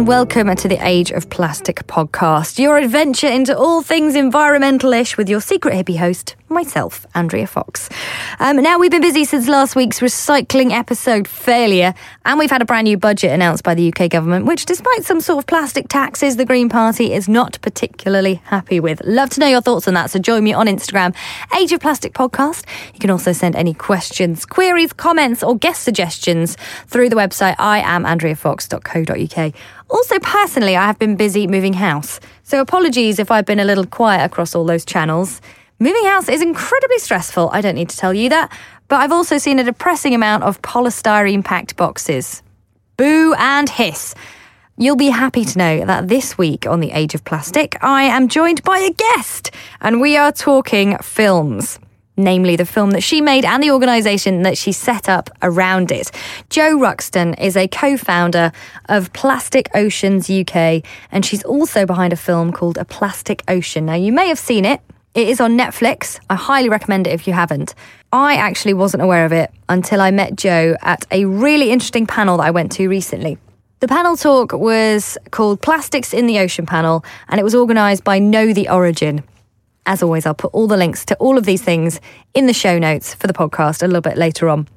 and welcome to the Age of Plastic podcast, your adventure into all things environmental-ish with your secret hippie host, myself, Andrea Fox. Um, now, we've been busy since last week's recycling episode failure, and we've had a brand new budget announced by the UK government, which, despite some sort of plastic taxes, the Green Party is not particularly happy with. Love to know your thoughts on that, so join me on Instagram, Age of Plastic Podcast. You can also send any questions, queries, comments, or guest suggestions through the website iamandreafox.co.uk. Also, personally, I have been busy moving house, so apologies if I've been a little quiet across all those channels. Moving house is incredibly stressful, I don't need to tell you that, but I've also seen a depressing amount of polystyrene packed boxes. Boo and hiss. You'll be happy to know that this week on The Age of Plastic, I am joined by a guest, and we are talking films namely the film that she made and the organisation that she set up around it. Jo Ruxton is a co founder of Plastic Oceans UK, and she's also behind a film called A Plastic Ocean. Now, you may have seen it. It is on Netflix. I highly recommend it if you haven't. I actually wasn't aware of it until I met Jo at a really interesting panel that I went to recently. The panel talk was called Plastics in the Ocean Panel, and it was organised by Know the Origin. As always, I'll put all the links to all of these things in the show notes for the podcast a little bit later on.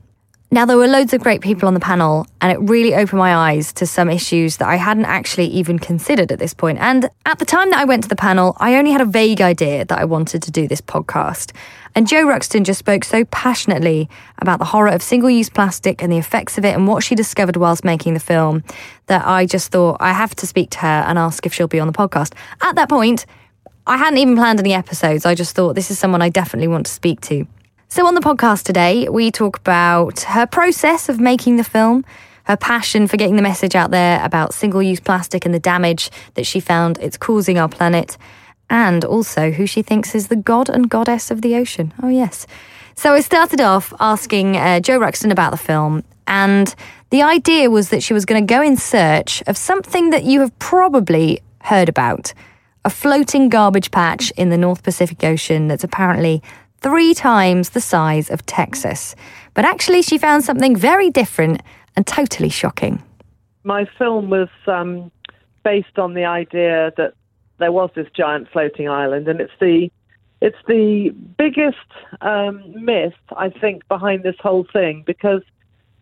Now, there were loads of great people on the panel, and it really opened my eyes to some issues that I hadn't actually even considered at this point. And at the time that I went to the panel, I only had a vague idea that I wanted to do this podcast. And Jo Ruxton just spoke so passionately about the horror of single use plastic and the effects of it and what she discovered whilst making the film that I just thought I have to speak to her and ask if she'll be on the podcast. At that point, I hadn't even planned any episodes. I just thought this is someone I definitely want to speak to. So, on the podcast today, we talk about her process of making the film, her passion for getting the message out there about single use plastic and the damage that she found it's causing our planet, and also who she thinks is the god and goddess of the ocean. Oh, yes. So, I started off asking uh, Jo Ruxton about the film, and the idea was that she was going to go in search of something that you have probably heard about a floating garbage patch in the North Pacific Ocean that's apparently three times the size of Texas. But actually, she found something very different and totally shocking. My film was um, based on the idea that there was this giant floating island, and it's the it's the biggest um, myth I think behind this whole thing because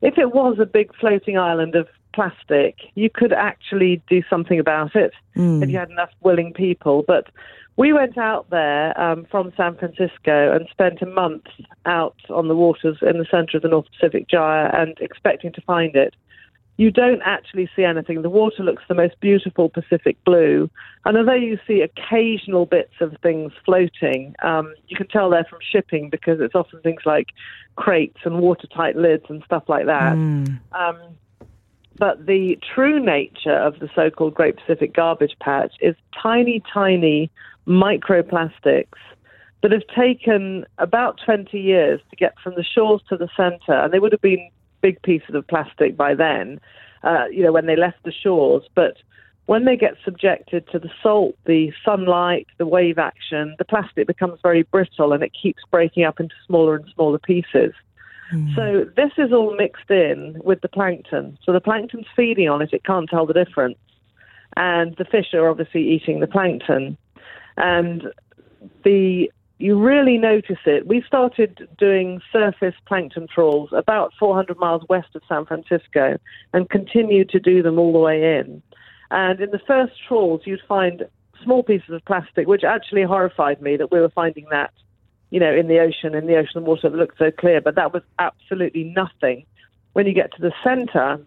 if it was a big floating island of plastic, you could actually do something about it mm. if you had enough willing people. But we went out there um, from San Francisco and spent a month out on the waters in the center of the North Pacific Gyre and expecting to find it. You don't actually see anything. The water looks the most beautiful Pacific blue. And although you see occasional bits of things floating, um, you can tell they're from shipping because it's often things like crates and watertight lids and stuff like that. Mm. Um, but the true nature of the so called Great Pacific Garbage Patch is tiny, tiny microplastics that have taken about 20 years to get from the shores to the center. And they would have been big pieces of plastic by then, uh, you know, when they left the shores. But when they get subjected to the salt, the sunlight, the wave action, the plastic becomes very brittle and it keeps breaking up into smaller and smaller pieces. Mm. So this is all mixed in with the plankton. So the plankton's feeding on it, it can't tell the difference. And the fish are obviously eating the plankton. And the you really notice it. We started doing surface plankton trawls about 400 miles west of San Francisco and continued to do them all the way in. And in the first trawls, you'd find small pieces of plastic, which actually horrified me that we were finding that you know, in the ocean, in the ocean water that looked so clear, but that was absolutely nothing. When you get to the center,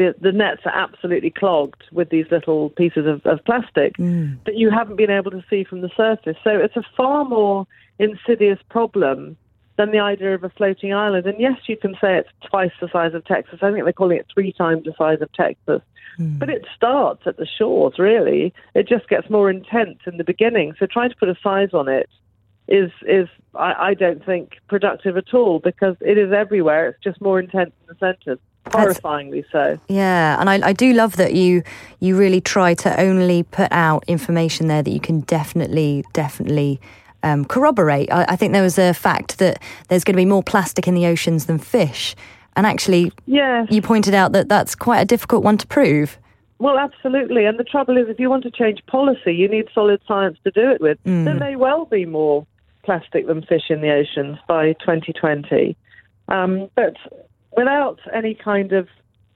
is, the nets are absolutely clogged with these little pieces of, of plastic mm. that you haven't been able to see from the surface. So it's a far more insidious problem than the idea of a floating island. And yes, you can say it's twice the size of Texas. I think they're calling it three times the size of Texas. Mm. But it starts at the shores, really. It just gets more intense in the beginning. So trying to put a size on it is is I, I don't think productive at all because it is everywhere. It's just more intense in the centres horrifyingly so. Yeah, and I, I do love that you you really try to only put out information there that you can definitely definitely um, corroborate. I, I, think there was a fact that there's going to be more plastic in the oceans than fish, and actually, yes. you pointed out that that's quite a difficult one to prove. Well, absolutely. And the trouble is, if you want to change policy, you need solid science to do it with. Mm. There may well be more plastic than fish in the oceans by 2020. Um, but without any kind of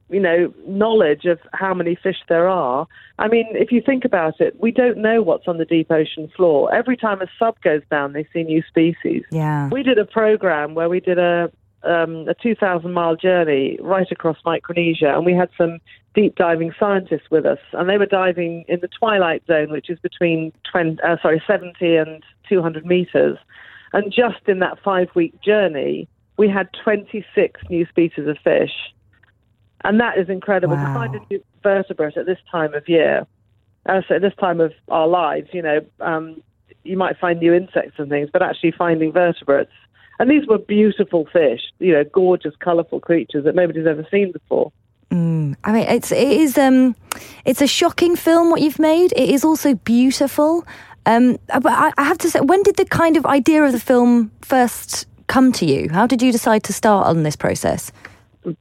you know, knowledge of how many fish there are. I mean, if you think about it, we don't know what's on the deep ocean floor. Every time a sub goes down, they see new species. Yeah. We did a program where we did a um, a 2,000 mile journey right across Micronesia, and we had some deep diving scientists with us, and they were diving in the twilight zone, which is between 20, uh, sorry 70 and 200 meters. And just in that five week journey, we had 26 new species of fish. And that is incredible Wow. to find a new vertebrate at this time of year. Uh, so at this time of our lives, you know, um, you might find new insects and things, but actually finding vertebrates. And these were beautiful fish, you know, gorgeous, colourful creatures that nobody's ever seen before. Mm. I mean, it's it is um, it's a shocking film what you've made. It is also beautiful. Um, but I, I have to say, when did the kind of idea of the film first come to you? How did you decide to start on this process?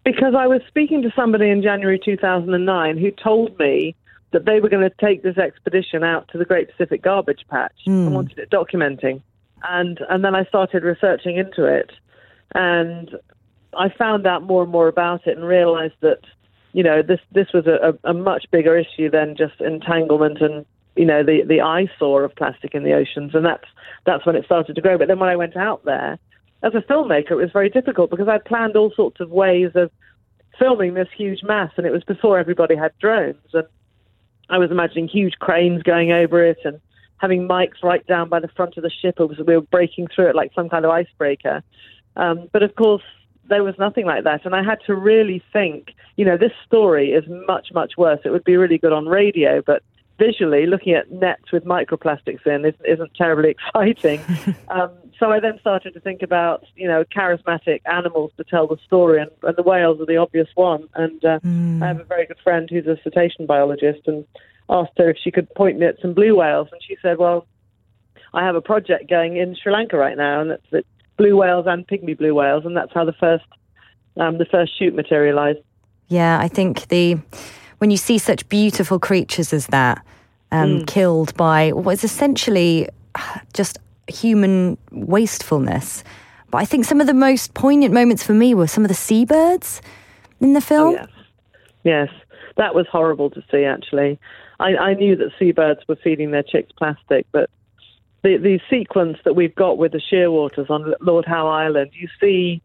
Because I was speaking to somebody in January 2009 who told me that they were going to take this expedition out to the Great Pacific Garbage Patch Hmm. and wanted it documenting. And and then I started researching into it, and I found out more and more about it and realised that you know this this was a, a, a much bigger issue than just entanglement and you know the the eyesore of plastic in the oceans, and that's that's when it started to grow. But then when I went out there as a filmmaker, it was very difficult because I'd planned all sorts of ways of filming this huge mass, and it was before everybody had drones, and I was imagining huge cranes going over it and having mics right down by the front of the ship. It was, we were breaking through it like some kind of icebreaker. Um, but of course, there was nothing like that, and I had to really think. You know, this story is much, much worse. It would be really good on radio, but visually, looking at nets with microplastics in isn't, isn't terribly exciting. um, so I then started to think about, you know, charismatic animals to tell the story, and, and the whales are the obvious one. And uh, I have a very good friend who's a cetacean biologist, and asked her if she could point me at some blue whales, and she said, "Well, I have a project going in Sri Lanka right now, and it's, it's blue whales and pygmy blue whales, and that's how the first um, the first shoot materialized." Yeah, I think the when you see such beautiful creatures as that um, killed by what is essentially just human wastefulness. But I think some of the most poignant moments for me were some of the seabirds in the Oh, film. yes, yes, that was horrible to see. Actually, I, I knew that seabirds were feeding their chicks plastic, but the the sequence that we've got with the shearwaters on Lord Howe Island, you see.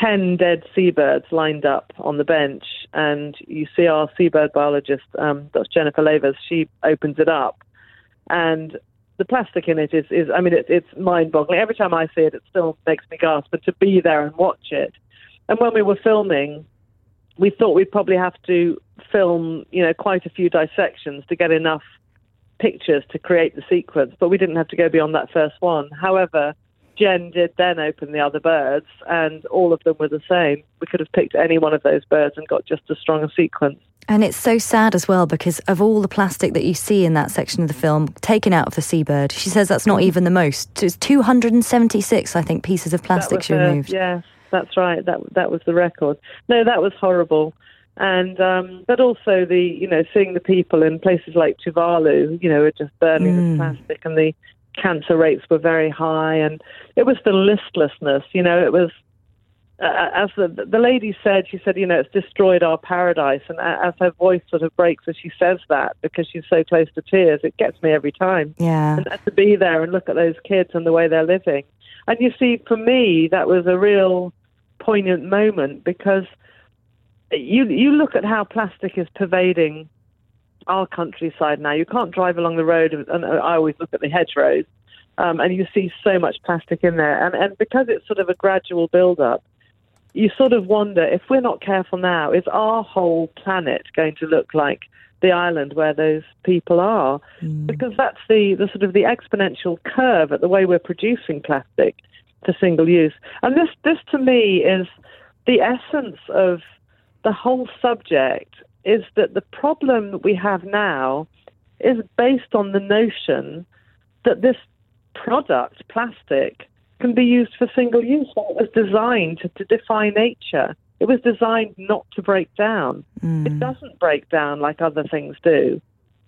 10 dead seabirds lined up on the bench, and you see our seabird biologist, um, that's Jennifer Lavers, she opens it up, and the plastic in it is, is I mean, it, it's mind boggling. Every time I see it, it still makes me gasp, but to be there and watch it. And when we were filming, we thought we'd probably have to film, you know, quite a few dissections to get enough pictures to create the sequence, but we didn't have to go beyond that first one. However, Jen did then open the other birds, and all of them were the same. We could have picked any one of those birds and got just as strong a sequence. And it's so sad as well because of all the plastic that you see in that section of the film taken out of the seabird. She says that's not even the most. It's 276, I think, pieces of plastic she removed. yeah, that's right. That that was the record. No, that was horrible. And um, but also the you know seeing the people in places like Tuvalu, you know, were just burning Mm. the plastic, and the cancer rates were very high, and it was the listlessness. You know, it was uh, as the the lady said. She said, you know, it's destroyed our paradise, and as her voice sort of breaks as she says that, because she's so close to tears, it gets me every time Yeah. and to be there and look at those kids and the way they're living. And you see, for me, that was a real poignant moment because you you look at how plastic is pervading our countryside now. You can't drive along the road, and I always look at the hedgerows, um, and you see so much plastic in there. And and because it's sort of a gradual build-up, you sort of wonder if we're not careful now, is our whole planet going to look like the island where those people are? Mm. Because that's the, the sort of the exponential curve at the way we're producing plastic for single use. And this, this to me is the essence of the whole subject is that the problem that we have now is based on the notion that this product, plastic, can be used for single use. Well, it was designed to, to defy nature. It was designed not to break down. Mm. It doesn't break down like other things do.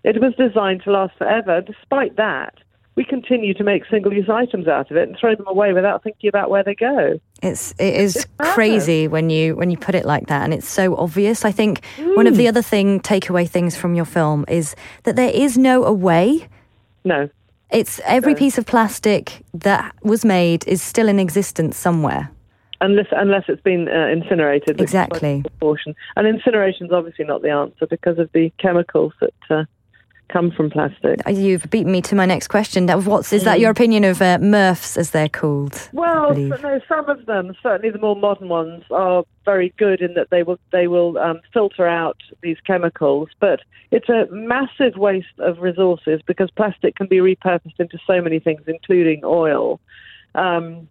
It was designed to last forever. Despite that, we continue to make single-use items out of it and throw them away without thinking about where they go. It's it is It's crazy when you when you put it like that, and it's so obvious. I think one of the other thing takeaway things from your film is that there is no away. No, It's every No. piece of plastic that was made is still in existence somewhere. unless unless it's been uh, incinerated. which is quite a Exactly. Proportion. And incineration is obviously not the answer because of the chemicals that uh, come from plastic. Uh, You've beaten me to my next question. What's is that your opinion of uh, MRFs as they're called? Well, no, some of them, certainly the more modern ones, are very good in that they will they will um, filter out these chemicals. But it's a massive waste of resources because plastic can be repurposed into so many things, including oil. Um,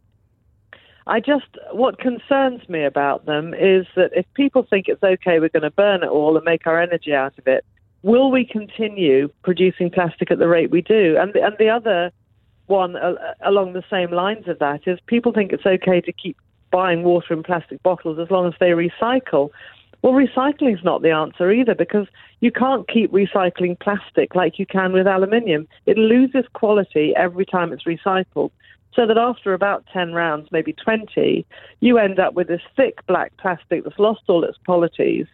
I just what concerns me about them is that if people think it's okay, we're going to burn it all and make our energy out of it. Will we continue producing plastic at the rate we do? And the, and the other one uh, along the same lines of that is people think it's okay to keep buying water in plastic bottles as long as they recycle. Well, recycling is not the answer either because you can't keep recycling plastic like you can with aluminium. It loses quality every time it's recycled. So that after about 10 rounds, maybe 20, you end up with this thick black plastic that's lost all its qualities.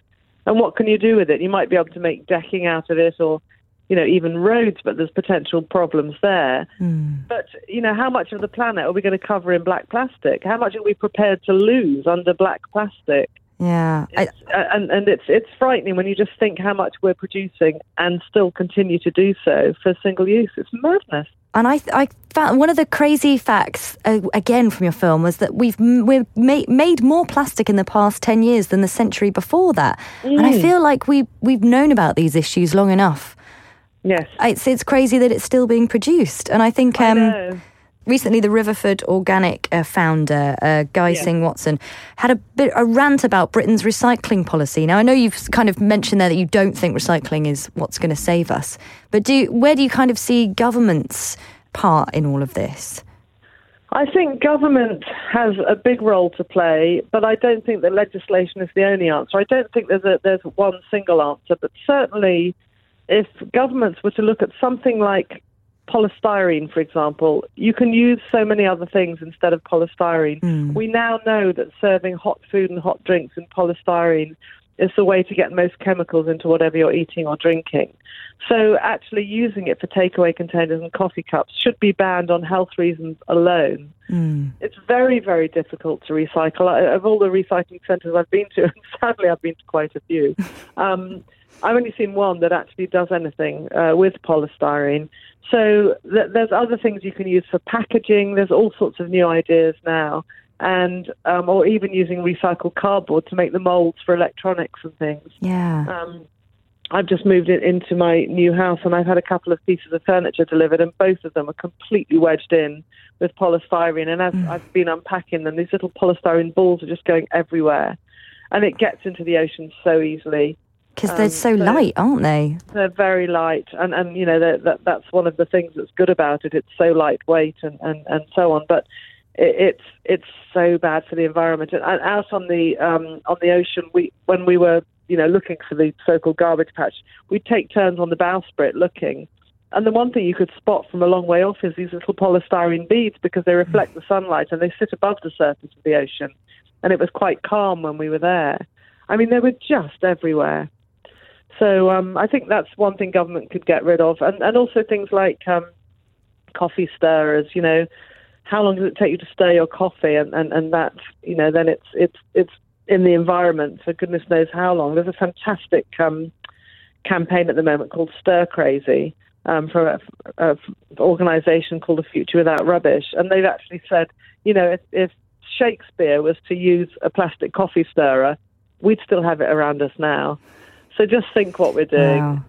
And what can you do with it? You might be able to make decking out of it or, you know, even roads, but there's potential problems there. But, you know, how much of the planet are we going to cover in black plastic? How much are we prepared to lose under black plastic? Yeah, I, uh, and and it's it's frightening when you just think how much we're producing and still continue to do so for single use. It's madness. And I, I found one of the crazy facts uh, again from your film was that we've m- we've made, made more plastic in the past ten years than the century before that, and I feel like we we've known about these issues long enough. Yes. It's it's crazy that it's still being produced, and I think I um, know. Recently the Riverford Organic uh, founder uh, Guy Yeah. Singh Watson had a bit a rant about Britain's recycling policy. Now I know you've kind of mentioned there that you don't think recycling is what's going to save us, but do where do you kind of see government's part in all of this? I think government has a big role to play, but I don't think that legislation is the only answer. I don't think there's a there's one single answer, but certainly if governments were to look at something like polystyrene, for example, you can use so many other things instead of polystyrene. We now know that serving hot food and hot drinks in polystyrene is the way to get most chemicals into whatever you're eating or drinking. So actually using it for takeaway containers and coffee cups should be banned on health reasons alone. It's very, very difficult to recycle. Of all the recycling centres I've been to, and sadly I've been to quite a few, um, I've only seen one that actually does anything uh, with polystyrene. So th- there's other things you can use for packaging. There's all sorts of new ideas now, and um, or even using recycled cardboard to make the molds for electronics and things. Yeah. Um, I've just moved it into my new house, and I've had a couple of pieces of furniture delivered, and both of them are completely wedged in with polystyrene. And as I've been unpacking them, these little polystyrene balls are just going everywhere, and it gets into the ocean so easily. Because they're Um, so so- light, aren't they? They're very light, and and you know that that that's one of the things that's good about it. It's so lightweight and and and so on, but. It, it's it's so bad for the environment. And, and out on the um, on the ocean, we when we were you know looking for the so-called garbage patch, we'd take turns on the bowsprit looking. And the one thing you could spot from a long way off is these little polystyrene beads because they reflect the sunlight and they sit above the surface of the ocean. And it was quite calm when we were there. I mean, they were just everywhere. So um, I think that's one thing government could get rid of, and and also things like um, coffee stirrers. You know, how long does it take you to stir your coffee, and, and, and that you know then it's it's it's in the environment for goodness knows how long. There's a fantastic um, campaign at the moment called Stir Crazy um, for a, a, organisation called The Future Without Rubbish, and they've actually said, you know, if, if Shakespeare was to use a plastic coffee stirrer, we'd still have it around us now. So just think what we're doing. Wow.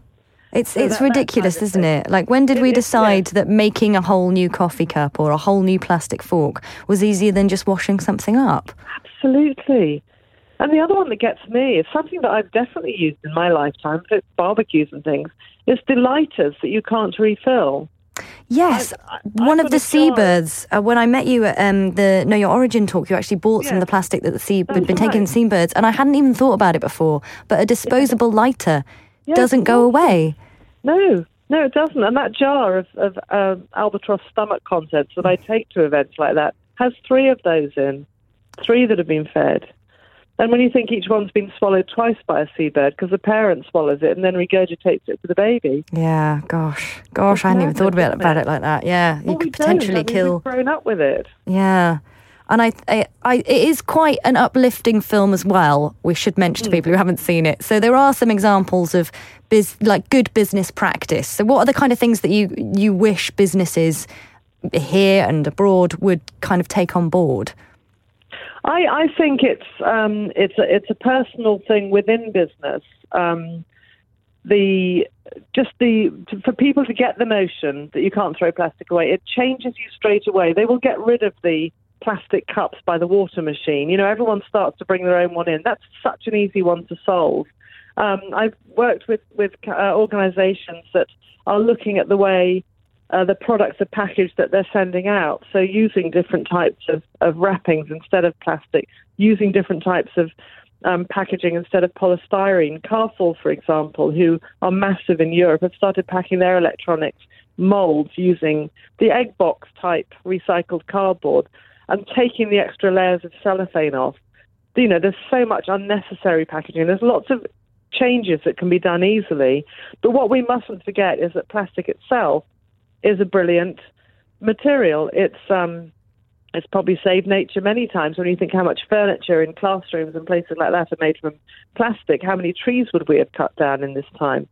It's So it's that- that ridiculous, kind of isn't it? Like when did It we is, decide that making a whole new coffee cup or a whole new plastic fork was easier than just washing something up? Absolutely. And the other one that gets me is something that I've definitely used in my lifetime for barbecues and things is delighters that you can't refill. Yes, I- I- one of the got a jar. seabirds. Uh, when I met you at um, the Know Your Origin talk, you actually bought some of the plastic that the sea had been taking right. seabirds, and I hadn't even thought about it before. But a disposable lighter Yeah, doesn't go away. No, no, it doesn't. And that jar of, of um, albatross stomach contents that I take to events like that has three of those in, three that have been fed. And when you think each one's been swallowed twice by a seabird, because the parent swallows it and then regurgitates it for the baby. Yeah, gosh, gosh, I hadn't even thought about, isn't about it? it like that. Yeah, you Well, we could. I potentially mean, kill. We've grown up with it. Yeah. And I, I, I, it is quite an uplifting film as well. We should mention to Hmm. people who haven't seen it. So there are some examples of biz, like good business practice. So what are the kind of things that you you wish businesses here and abroad would kind of take on board? I, I think it's um, it's a, it's a personal thing within business. Um, the just the to, for people to get the notion that you can't throw plastic away, it changes you straight away. They will get rid of the plastic cups by the water machine. You know, everyone starts to bring their own one in. That's such an easy one to solve. Um, I've worked with with uh, organisations that are looking at the way uh, the products are packaged that they're sending out. So using different types of, of wrappings instead of plastic, using different types of um, packaging instead of polystyrene. Carrefour, for example, who are massive in Europe, have started packing their electronics molds using the egg box type recycled cardboard and taking the extra layers of cellophane off. You know, there's so much unnecessary packaging. There's lots of changes that can be done easily. But what we mustn't forget is that plastic itself is a brilliant material. It's um, it's probably saved nature many times when you think how much furniture in classrooms and places like that are made from plastic. How many trees would we have cut down in this time?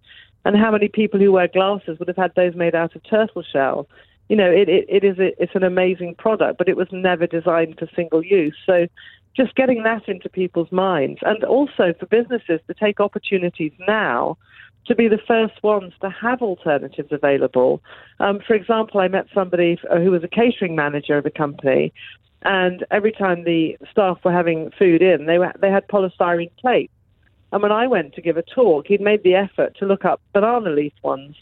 And how many people who wear glasses would have had those made out of turtle shell? You know, it, it, it is a, it's an amazing product, but it was never designed for single use. So just getting that into people's minds and also for businesses to take opportunities now to be the first ones to have alternatives available. Um, for example, I met somebody who was a catering manager of a company, and every time the staff were having food in, they were, they had polystyrene plates. And when I went to give a talk, he'd made the effort to look up banana leaf ones,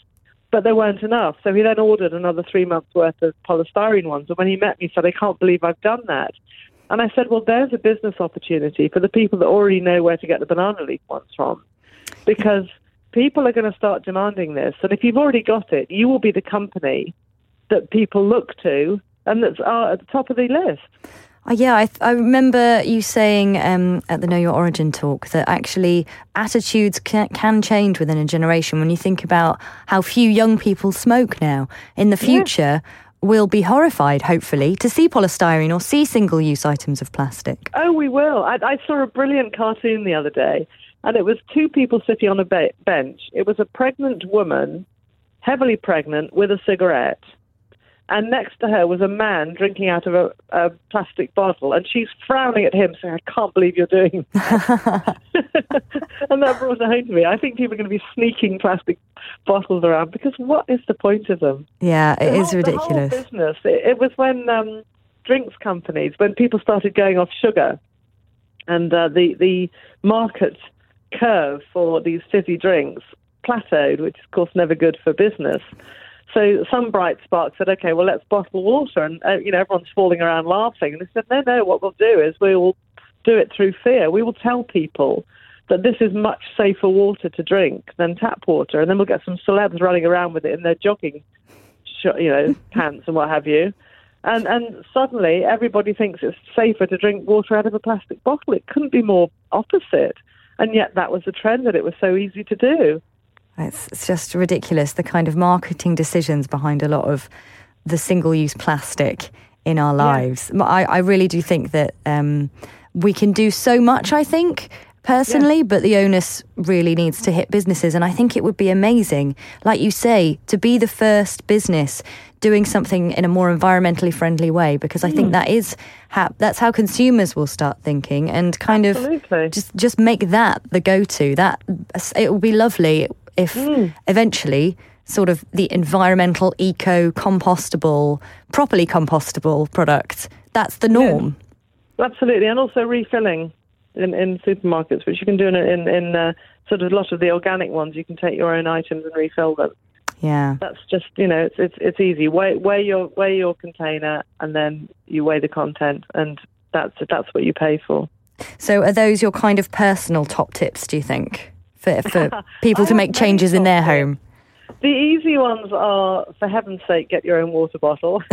but there weren't enough. So he then ordered another three months worth of polystyrene ones. And when he met me, he said, "I can't believe I've done that." And I said, "Well, there's a business opportunity for the people that already know where to get the banana leaf ones from, because." People are going to start demanding this. And if you've already got it, you will be the company that people look to and that's uh, at the top of the list. Oh, yeah, I, I remember you saying um, at the Know Your Origin talk that actually attitudes can, can change within a generation. When you think about how few young people smoke now, in the future, we'll be horrified, hopefully, to see polystyrene or see single use items of plastic. Oh, we will. I, I saw a brilliant cartoon the other day, and it was two people sitting on a be- bench. It was a pregnant woman, heavily pregnant, with a cigarette. And next to her was a man drinking out of a, a plastic bottle, and she's frowning at him, saying, "I can't believe you're doing." That. and that brought it home to me. I think people are going to be sneaking plastic bottles around because what is the point of them? Yeah, it The is whole- ridiculous. business. It, it was when um, drinks companies, when people started going off sugar, and uh, the the market curve for these fizzy drinks plateaued, which is of course never good for business. So some bright spark said, "Okay, well let's bottle water," and uh, you know everyone's falling around laughing. And they said, "No, no. What we'll do is we will do it through fear. We will tell people." That this is much safer water to drink than tap water, and then we'll get some celebs running around with it in their jogging sh- you know, pants and what have you. And and suddenly everybody thinks it's safer to drink water out of a plastic bottle. It couldn't be more opposite. And yet that was the trend that it was so easy to do. It's, it's just ridiculous the kind of marketing decisions behind a lot of the single use plastic in our lives. I really do think that um, we can do so much, I think. Personally, but the onus really needs to hit businesses. And I think it would be amazing, like you say, to be the first business doing something in a more environmentally friendly way, because I Hmm. think that is how, that's how consumers will start thinking and kind Absolutely. of just just make that the go-to. That it will be lovely if Hmm. eventually sort of the environmental, eco, compostable, properly compostable product. That's the norm. Absolutely. And also refilling in, in supermarkets, which you can do in, in, in uh, sort of a lot of the organic ones. You can take your own items and refill them. Yeah. That's just you know it's it's, it's easy. Weigh, weigh your weigh your container and then you weigh the content and that's that's what you pay for. So are those your kind of personal top tips? Do you think for for people to make changes in their home? The easy ones are, for heaven's sake, get your own water bottle.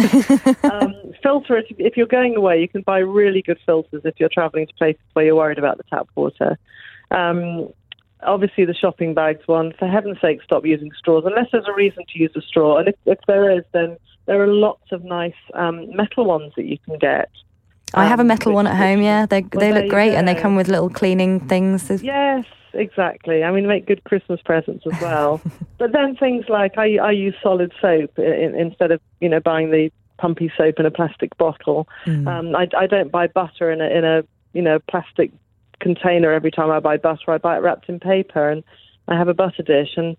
um, filter it. If you're going away, you can buy really good filters if you're traveling to places where you're worried about the tap water. Um, obviously, the shopping bags one. For heaven's sake, stop using straws unless there's a reason to use a straw. And if, if there is, then there are lots of nice um, metal ones that you can get. I have a Um, metal which- one at home. Yeah, they well, they look great, and they come with little cleaning things. Yes, exactly. I mean, make good Christmas presents as well. but then things like I, I use solid soap in, instead of you know buying the pumpy soap in a plastic bottle. Mm. Um, I, I don't buy butter in a in a you know plastic container every time I buy butter. I buy it wrapped in paper, and I have a butter dish. And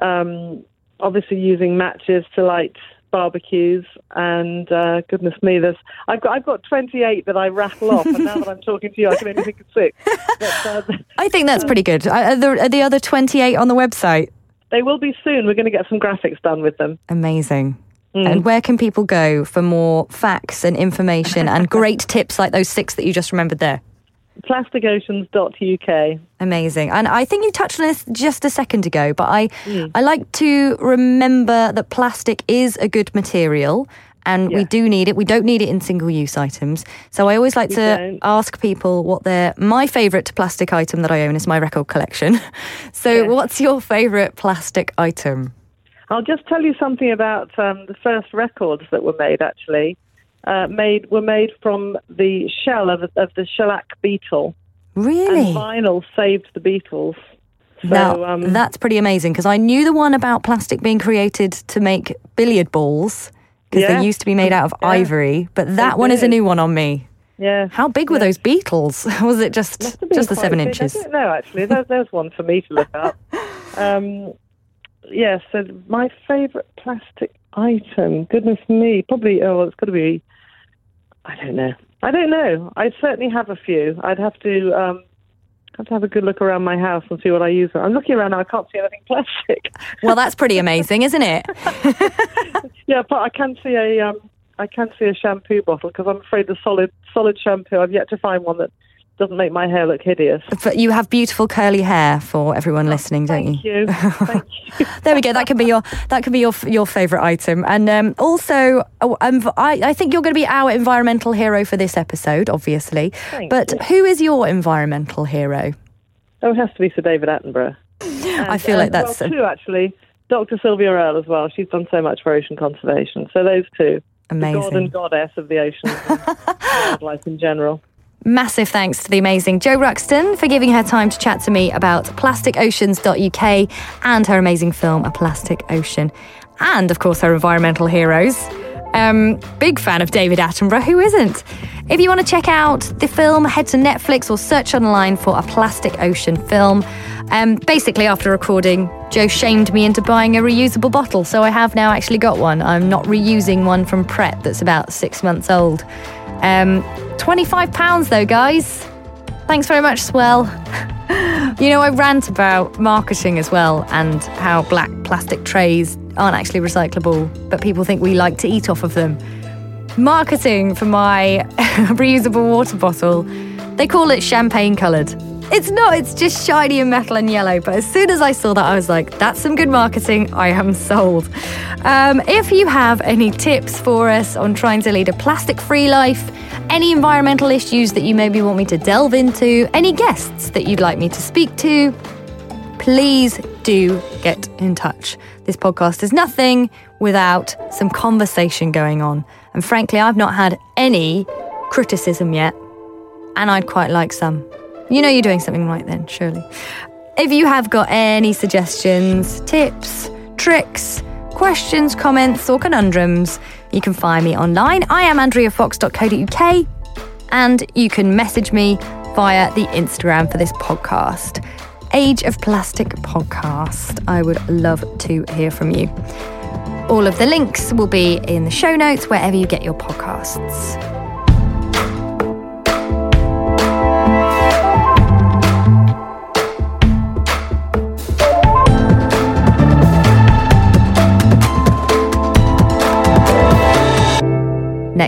um, obviously, using matches to light barbecues. And uh, goodness me, there's I've got I've got 28 that I rattle off, and now that I'm talking to you, I can only think of six. But, uh, I think that's pretty good. Are there, are the other twenty eight on the website? They will be soon. We're going to get some graphics done with them. Amazing. Mm. And where can people go for more facts and information and great tips like those six that you just remembered there? Plasticoceans.uk. Amazing. And I think you touched on this just a second ago, but I I like to remember that plastic is a good material and we do need it. We don't need it in single use items. So I always like to don't. ask people what their my favorite plastic item that I own is my record collection. So Yes. what's your favorite plastic item? I'll just tell you something about um, the first records that were made. Actually, uh, made were made from the shell of, of the shellac beetle, Really? and vinyl saved the Beatles. So now, um, that's pretty amazing because I knew the one about plastic being created to make billiard balls because Yeah. they used to be made out of Yeah. ivory, but that one is a new one on me. yeah. How big were Yeah. those beetles? Was it just just the seven big. inches? Know, actually. There's, there's one for me to look up. Um, yeah, so my favourite plastic item, goodness me, probably, oh, well, it's got to be, I don't know. I don't know. I certainly have a few. I'd have to, um, have to have a good look around my house and see what I use. I'm looking around now, I can't see anything plastic. Well, that's pretty amazing, isn't it? yeah, but I can see a, um, I can see a shampoo bottle because I'm afraid the solid, solid shampoo, I've yet to find one that doesn't make my hair look hideous. But you have beautiful curly hair for everyone listening, don't Thank you? you. Thank you. There we go. That could be your that could be your your favorite item. And um, also, oh, um, I, I think you're going to be our environmental hero for this episode, obviously. Thank but you. who is your environmental hero? Oh, it has to be Sir David Attenborough. I feel like that's well, two actually. Dr. Sylvia Earle as well. She's done so much for ocean conservation. So those two, Amazing. the god and goddess of the ocean, and wildlife in general. Massive thanks to the amazing Jo Ruxton for giving her time to chat to me about plasticoceans.uk and her amazing film, A Plastic Ocean. And, of course, her environmental heroes. Um, big fan of David Attenborough, who isn't? If you want to check out the film, head to Netflix or search online for A Plastic Ocean film. Um, basically, after recording, Jo shamed me into buying a reusable bottle, so I have now actually got one. I'm not reusing one from Pret that's about six months old. Um, £25 though, guys. Thanks very much, S'well. you know, I rant about marketing as well and how black plastic trays aren't actually recyclable, but people think we like to eat off of them. Marketing for my reusable water bottle, they call it champagne coloured. It's not, it's just shiny and metal and yellow. But as soon as I saw that, I was like, that's some good marketing. I am sold. Um, if you have any tips for us on trying to lead a plastic free life, any environmental issues that you maybe want me to delve into, any guests that you'd like me to speak to, please do get in touch. This podcast is nothing without some conversation going on. And frankly, I've not had any criticism yet, and I'd quite like some. You know you're doing something right then, surely. If you have got any suggestions, tips, tricks, questions, comments, or conundrums, you can find me online. I am andreafox.co.uk and you can message me via the Instagram for this podcast. Age of Plastic Podcast. I would love to hear from you. All of the links will be in the show notes wherever you get your podcasts.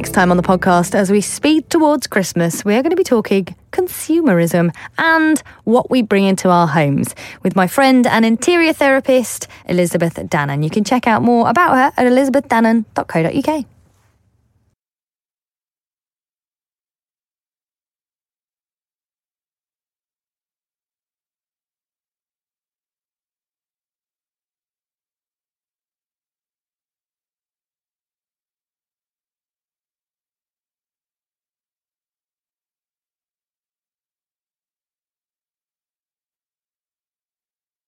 Next time on the podcast, as we speed towards Christmas, we're going to be talking consumerism and what we bring into our homes with my friend and interior therapist, Elizabeth Dannon. You can check out more about her at elizabethdannon.co.uk.